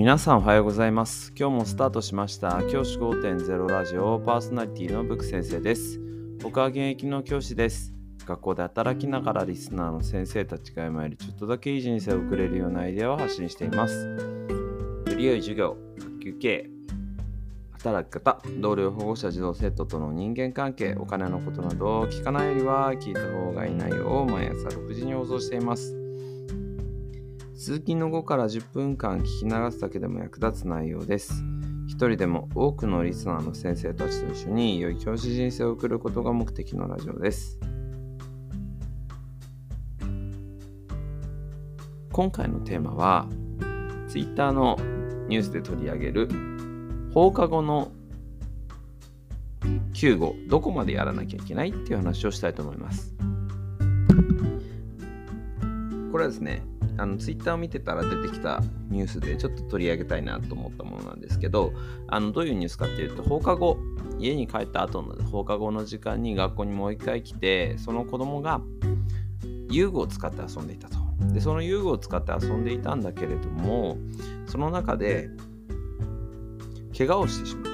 皆さんおはようございます。今日もスタートしました。教師5.0ラジオパーソナリティのブック先生です。僕は現役の教師です。学校で働きながらリスナーの先生たちが今よりちょっとだけいい人生を送れるようなアイデアを発信しています。より良い授業学級経営働き方同僚保護者児童生徒との人間関係お金のことなどを聞かないよりは聞いた方がいい内容を毎朝6時に放送しています。通勤の後から10分間聞き流すだけでも役立つ内容です。一人でも多くのリスナーの先生たちと一緒に良い教師人生を送ることが目的のラジオです。今回のテーマは Twitter のニュースで取り上げる放課後の救護どこまでやらなきゃいけないっていう話をしたいと思います。これはですねあのツイッターを見てたら出てきたニュースでちょっと取り上げたいなと思ったものなんですけどあのどういうニュースかっていうと放課後家に帰った後の放課後の時間に学校にもう一回来てその子供が遊具を使って遊んでいたと。でその遊具を使って遊んでいたんだけれどもその中で怪我をしてしまった。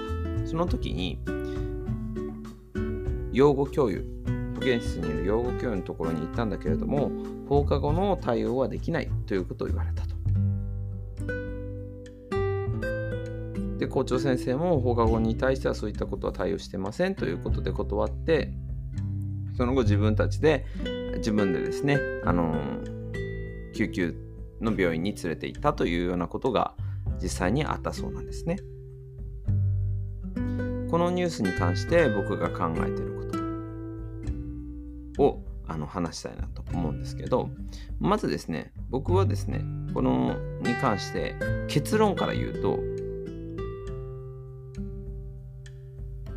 その時に養護教諭保健室にいる養護教諭のところに行ったんだけれども放課後の対応はできないということを言われたと。で校長先生も放課後に対してはそういったことは対応してませんということで断ってその後自分たちで自分でですね、あの、救急の病院に連れて行ったというようなことが実際にあったそうなんですね。このニュースに関して僕が考えていることをあの話したいなと思うんですけどまずですね僕はですねこのに関して結論から言うと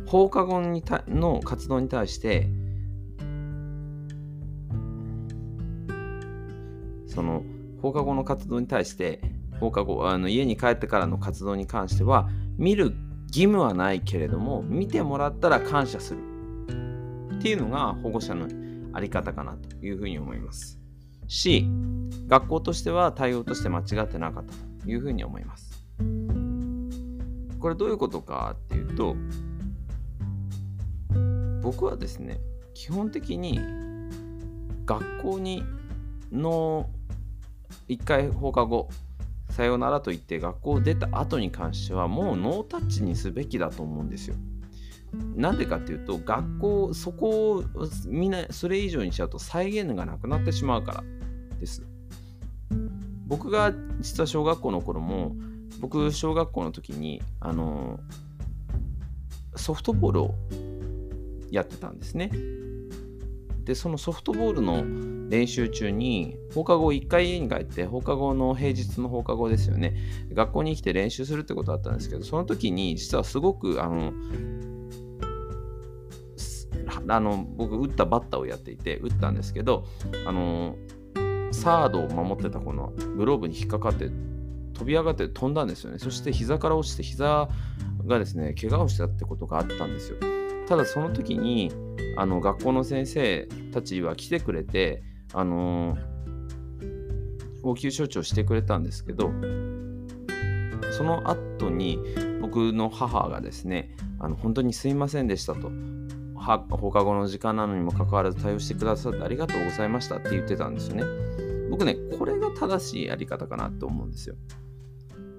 放課後にたの活動に対してその放課後の活動に対して放課後あの家に帰ってからの活動に関しては見る義務はないけれども見てもらったら感謝する。っていうのが保護者のあり方かなというふうに思います。し、学校としては対応として間違ってなかったというふうに思います。これどういうことかっていうと、僕はですね、基本的に学校にの1回放課後、さようならと言って学校を出た後に関してはもうノータッチにすべきだと思うんですよ。なんでかっていうと学校そこをみんなそれ以上にしちゃうと再現がなくなってしまうからです。僕が実は小学校の頃も僕小学校の時にあのソフトボールをやってたんですね。でそのソフトボールの練習中に放課後1回家に帰って放課後の平日の放課後ですよね学校に来て練習するってことだったんですけどその時に実はすごくあのあの僕打ったバッターをやっていて打ったんですけどあのサードを守ってたこのグローブに引っかかって飛び上がって飛んだんですよね。そして膝から落ちて膝がですね怪我をしたってことがあったんですよ。ただその時にあの学校の先生たちは来てくれてあの応急処置をしてくれたんですけどその後に僕の母がですねあの本当にすいませんでしたと。放課後の時間なのにもかかわらず対応してくださってありがとうございましたって言ってたんですよね。僕ね、これが正しいやり方かなって思うんですよ。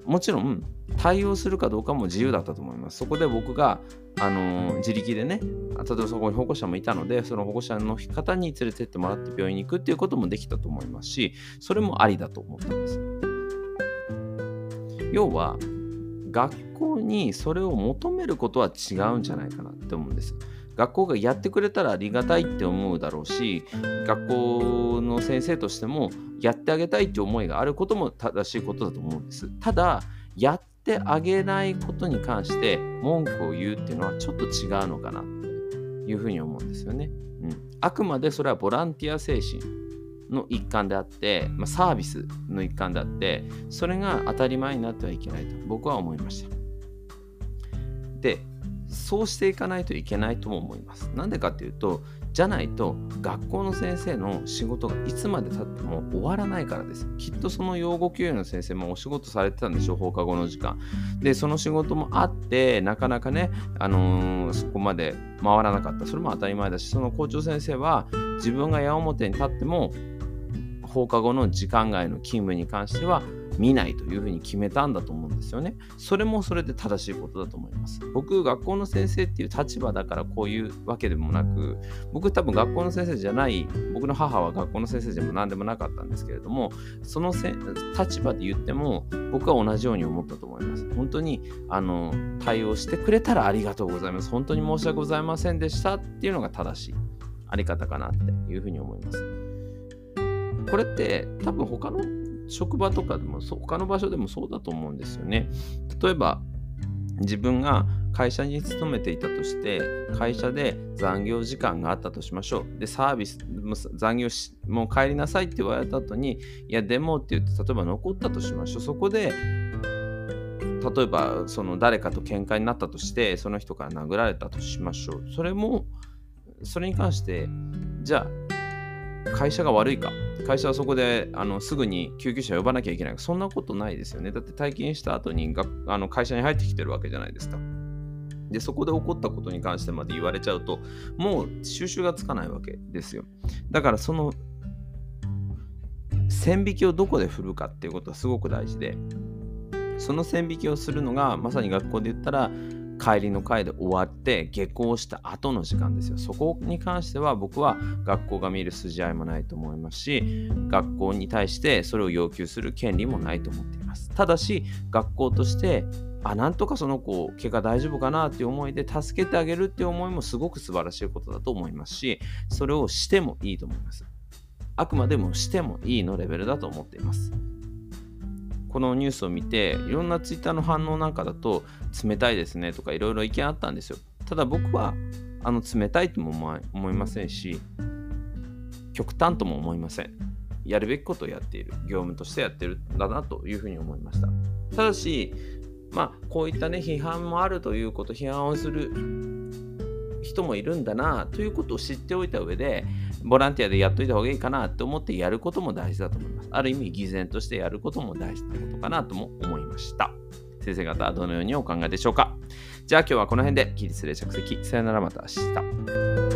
もちろん、対応するかどうかも自由だったと思います。そこで僕が、あのー、自力でね、例えばそこに保護者もいたので、その保護者の方に連れてってもらって病院に行くっていうこともできたと思いますし、それもありだと思ったんです。要は、学校にそれを求めることは違うんじゃないかなって思うんです。学校がやってくれたらありがたいって思うだろうし学校の先生としてもやってあげたいって思いがあることも正しいことだと思うんです。ただやってあげないことに関して文句を言うっていうのはちょっと違うのかなっていうふうに思うんですよね、うん、あくまでそれはボランティア精神の一環であって、まあ、サービスの一環であってそれが当たり前になってはいけないと僕は思いました。でそうしていかないといけないとも思います。なんでかっていうと、じゃないと学校の先生の仕事がいつまでたっても終わらないからです。きっとその養護教諭の先生もお仕事されてたんでしょう、放課後の時間。で、その仕事もあって、なかなかね、あのー、そこまで回らなかった。それも当たり前だし、その校長先生は自分が矢面に立っても放課後の時間外の勤務に関しては見ないというふうに決めたんだと思うんですよね。それもそれで正しいことだと思います。僕、学校の先生っていう立場だからこういうわけでもなく、僕多分学校の先生じゃない、僕の母は学校の先生でも何でもなかったんですけれども、そのせ立場で言っても僕は同じように思ったと思います。本当にあの対応してくれたらありがとうございます。本当に申し訳ございませんでしたっていうのが正しいあり方かなっていうふうに思います。これって多分他の職場とかでも他の場所でもそうだと思うんですよね。例えば自分が会社に勤めていたとして会社で残業時間があったとしましょう。でサービス残業しもう帰りなさいって言われた後にいやでもって言って例えば残ったとしましょう。そこで例えばその誰かと喧嘩になったとしてその人から殴られたとしましょう。それもそれに関してじゃあ会社が悪いか会社はそこであのすぐに救急車呼ばなきゃいけないか。そんなことないですよね。だって体験した後にがあの会社に入ってきてるわけじゃないですか。で、そこで起こったことに関してまで言われちゃうと、もう収集がつかないわけですよ。だからその線引きをどこで振るかっていうことはすごく大事で、その線引きをするのがまさに学校で言ったら帰りの会で終わって下校した後の時間ですよ。そこに関しては僕は学校が見る筋合いもないと思いますし、学校に対してそれを要求する権利もないと思っています。ただし、学校としてあ、なんとかその子、怪我大丈夫かなっていう思いで助けてあげるっていう思いもすごく素晴らしいことだと思いますし、それをしてもいいと思います。あくまでもしてもいいのレベルだと思っています。このニュースを見ていろんなツイッターの反応なんかだと冷たいですねとかいろいろ意見あったんですよ。ただ僕はあの冷たいとも思いませんし極端とも思いません。やるべきことをやっている。業務としてやってるんだなというふうに思いました。ただしまあこういったね批判もあるということ批判をする人もいるんだなということを知っておいた上でボランティアでやっといた方がいいかなと思ってやることも大事だと思います。ある意味、偽善としてやることも大事なことかなとも思いました。先生方はどのようにお考えでしょうか？じゃあ今日はこの辺で起立で着席。さよならまた明日。